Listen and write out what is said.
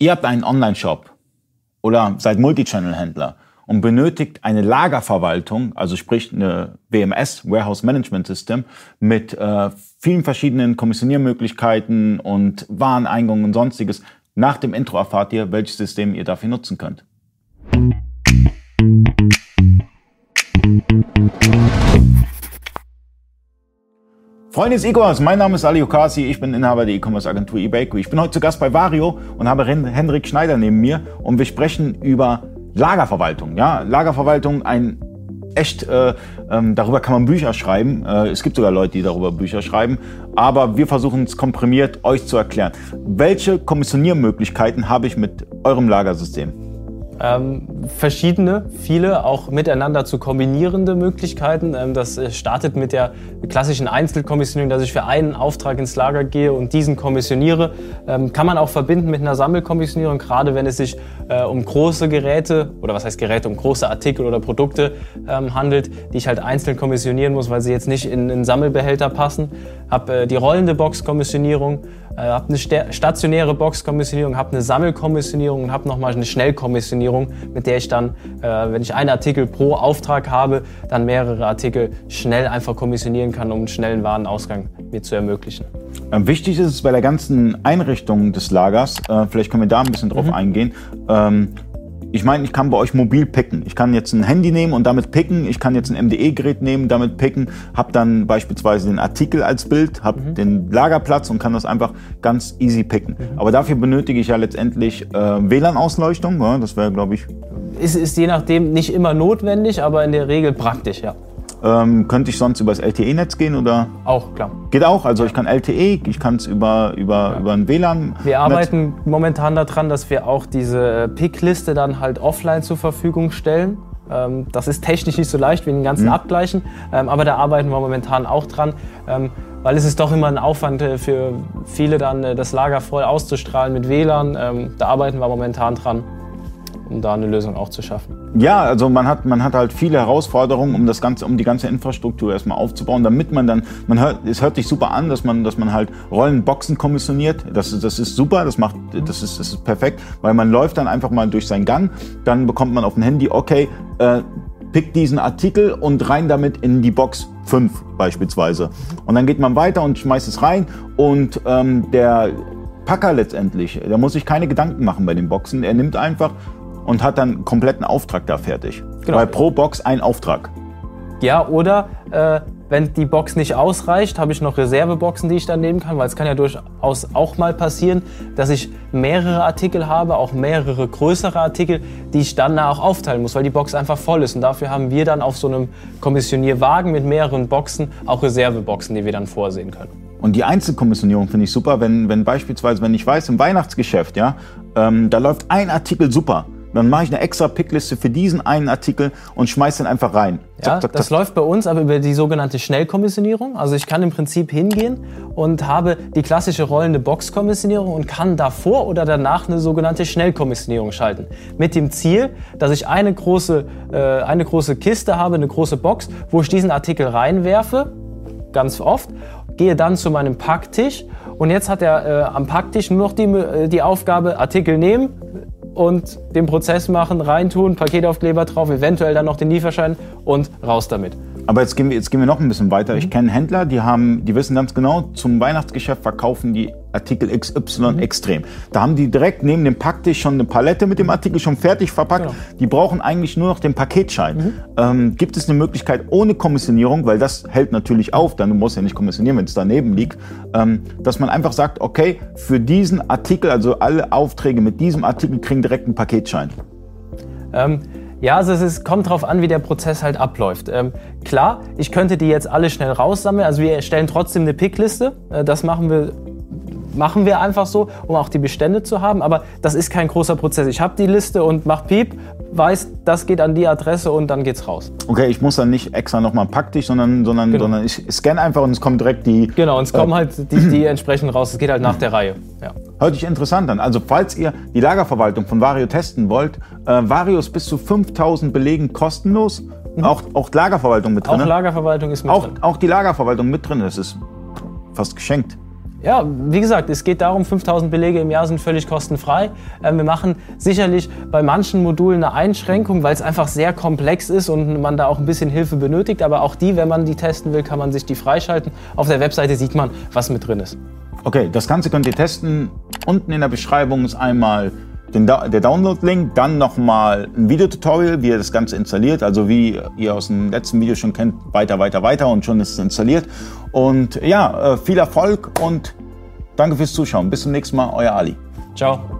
Ihr habt einen Online-Shop oder seid Multichannel-Händler und benötigt eine Lagerverwaltung, also sprich eine WMS, Warehouse Management System, mit äh, vielen verschiedenen Kommissioniermöglichkeiten und Wareneingang und sonstiges. Nach dem Intro erfahrt ihr, welches System ihr dafür nutzen könnt. Freunde des E-Commerce, mein Name ist Ali Okasi, ich bin Inhaber der E-Commerce-Agentur eBakery. Ich bin heute zu Gast bei Vario und habe Hendrik Schneider neben mir und wir sprechen über Lagerverwaltung. Ja, Lagerverwaltung, ein echt, äh, ähm, darüber kann man Bücher schreiben. Äh, es gibt sogar Leute, die darüber Bücher schreiben. Aber wir versuchen es komprimiert euch zu erklären. Welche Kommissioniermöglichkeiten habe ich mit eurem Lagersystem? Ähm, verschiedene, viele auch miteinander zu kombinierende Möglichkeiten. Ähm, das äh, startet mit der klassischen Einzelkommissionierung, dass ich für einen Auftrag ins Lager gehe und diesen kommissioniere. Ähm, kann man auch verbinden mit einer Sammelkommissionierung, gerade wenn es sich äh, um große Geräte oder was heißt Geräte, um große Artikel oder Produkte ähm, handelt, die ich halt einzeln kommissionieren muss, weil sie jetzt nicht in einen Sammelbehälter passen. Habe äh, die rollende Boxkommissionierung, äh, habe eine stationäre Boxkommissionierung, habe eine Sammelkommissionierung und habe nochmal eine Schnellkommissionierung, mit der ich dann, äh, wenn ich einen Artikel pro Auftrag habe, dann mehrere Artikel schnell einfach kommissionieren kann, um einen schnellen Warenausgang mir zu ermöglichen. Ähm, wichtig ist es bei der ganzen Einrichtung des Lagers, äh, vielleicht können wir da ein bisschen drauf mhm. eingehen, ähm, ich meine, ich kann bei euch mobil picken. Ich kann jetzt ein Handy nehmen und damit picken. Ich kann jetzt ein MDE-Gerät nehmen, damit picken. Habe dann beispielsweise den Artikel als Bild, habe mhm. den Lagerplatz und kann das einfach ganz easy picken. Mhm. Aber dafür benötige ich ja letztendlich äh, WLAN-Ausleuchtung. Ja, das wäre, glaube ich. Ist, ist je nachdem nicht immer notwendig, aber in der Regel praktisch, ja. Ähm, könnte ich sonst über das LTE-Netz gehen oder? Auch, klar. Geht auch, also ich kann LTE, ich kann es über, über, ja. über ein WLAN. Wir arbeiten momentan daran, dass wir auch diese äh, PIC-Liste dann halt offline zur Verfügung stellen. Ähm, das ist technisch nicht so leicht wie den ganzen mhm. Abgleichen, ähm, aber da arbeiten wir momentan auch dran, ähm, weil es ist doch immer ein Aufwand äh, für viele dann äh, das Lager voll auszustrahlen mit WLAN. Ähm, da arbeiten wir momentan dran um da eine Lösung auch zu schaffen. Ja, also man hat, man hat halt viele Herausforderungen, um das Ganze, um die ganze Infrastruktur erstmal aufzubauen, damit man dann, man hört, es hört sich super an, dass man, dass man halt Rollenboxen kommissioniert. Das ist, das ist super, das macht, das ist, das ist perfekt, weil man läuft dann einfach mal durch seinen Gang, dann bekommt man auf dem Handy, okay, äh, pick diesen Artikel und rein damit in die Box 5 beispielsweise. Und dann geht man weiter und schmeißt es rein und ähm, der Packer letztendlich, der muss sich keine Gedanken machen bei den Boxen. Er nimmt einfach und hat dann einen kompletten Auftrag da fertig. Genau. Weil pro Box ein Auftrag. Ja, oder äh, wenn die Box nicht ausreicht, habe ich noch Reserveboxen, die ich dann nehmen kann, weil es kann ja durchaus auch mal passieren, dass ich mehrere Artikel habe, auch mehrere größere Artikel, die ich dann auch aufteilen muss, weil die Box einfach voll ist. Und dafür haben wir dann auf so einem Kommissionierwagen mit mehreren Boxen auch Reserveboxen, die wir dann vorsehen können. Und die Einzelkommissionierung finde ich super, wenn, wenn beispielsweise, wenn ich weiß, im Weihnachtsgeschäft, ja, ähm, da läuft ein Artikel super dann mache ich eine extra Pickliste für diesen einen Artikel und schmeiße den einfach rein. Ja, zack, das läuft bei uns aber über die sogenannte Schnellkommissionierung. Also ich kann im Prinzip hingehen und habe die klassische rollende Boxkommissionierung und kann davor oder danach eine sogenannte Schnellkommissionierung schalten. Mit dem Ziel, dass ich eine große, äh, eine große Kiste habe, eine große Box, wo ich diesen Artikel reinwerfe, ganz oft, gehe dann zu meinem Packtisch und jetzt hat er äh, am Packtisch nur noch die, äh, die Aufgabe, Artikel nehmen, und den Prozess machen, reintun, Paketaufkleber drauf, eventuell dann noch den Lieferschein und raus damit. Aber jetzt gehen wir, jetzt gehen wir noch ein bisschen weiter. Mhm. Ich kenne Händler, die haben, die wissen ganz genau, zum Weihnachtsgeschäft verkaufen die Artikel XY mhm. extrem. Da haben die direkt neben dem Packtisch schon eine Palette mit dem Artikel schon fertig verpackt. Genau. Die brauchen eigentlich nur noch den Paketschein. Mhm. Ähm, gibt es eine Möglichkeit ohne Kommissionierung, weil das hält natürlich auf, dann du musst ja nicht kommissionieren, wenn es daneben liegt, ähm, dass man einfach sagt, okay, für diesen Artikel, also alle Aufträge mit diesem Artikel kriegen direkt einen Paketschein. Ähm, ja, also es ist, kommt darauf an, wie der Prozess halt abläuft. Ähm, klar, ich könnte die jetzt alle schnell raussammeln. Also wir erstellen trotzdem eine Pickliste. Äh, das machen wir machen wir einfach so, um auch die Bestände zu haben. Aber das ist kein großer Prozess. Ich habe die Liste und mach Piep, weiß, das geht an die Adresse und dann geht's raus. Okay, ich muss dann nicht extra nochmal pack dich, sondern, sondern, genau. sondern ich scanne einfach und es kommt direkt die. Genau, und es kommen äh, halt die, die entsprechend raus. Es geht halt nach der Reihe. Ja. Hört sich interessant an. Also falls ihr die Lagerverwaltung von Vario testen wollt, äh, Vario ist bis zu 5000 Belegen kostenlos. Mhm. Auch, auch Lagerverwaltung mit drin. Auch Lagerverwaltung ist mit auch, drin. Auch die Lagerverwaltung mit drin. Das ist fast geschenkt. Ja, wie gesagt, es geht darum, 5000 Belege im Jahr sind völlig kostenfrei. Ähm, wir machen sicherlich bei manchen Modulen eine Einschränkung, weil es einfach sehr komplex ist und man da auch ein bisschen Hilfe benötigt. Aber auch die, wenn man die testen will, kann man sich die freischalten. Auf der Webseite sieht man, was mit drin ist. Okay, das Ganze könnt ihr testen. Unten in der Beschreibung ist einmal der Download-Link, dann nochmal ein Videotutorial, wie ihr das Ganze installiert. Also wie ihr aus dem letzten Video schon kennt, weiter, weiter, weiter und schon ist es installiert. Und ja, äh, viel Erfolg und danke fürs Zuschauen. Bis zum nächsten Mal, euer Ali. Ciao.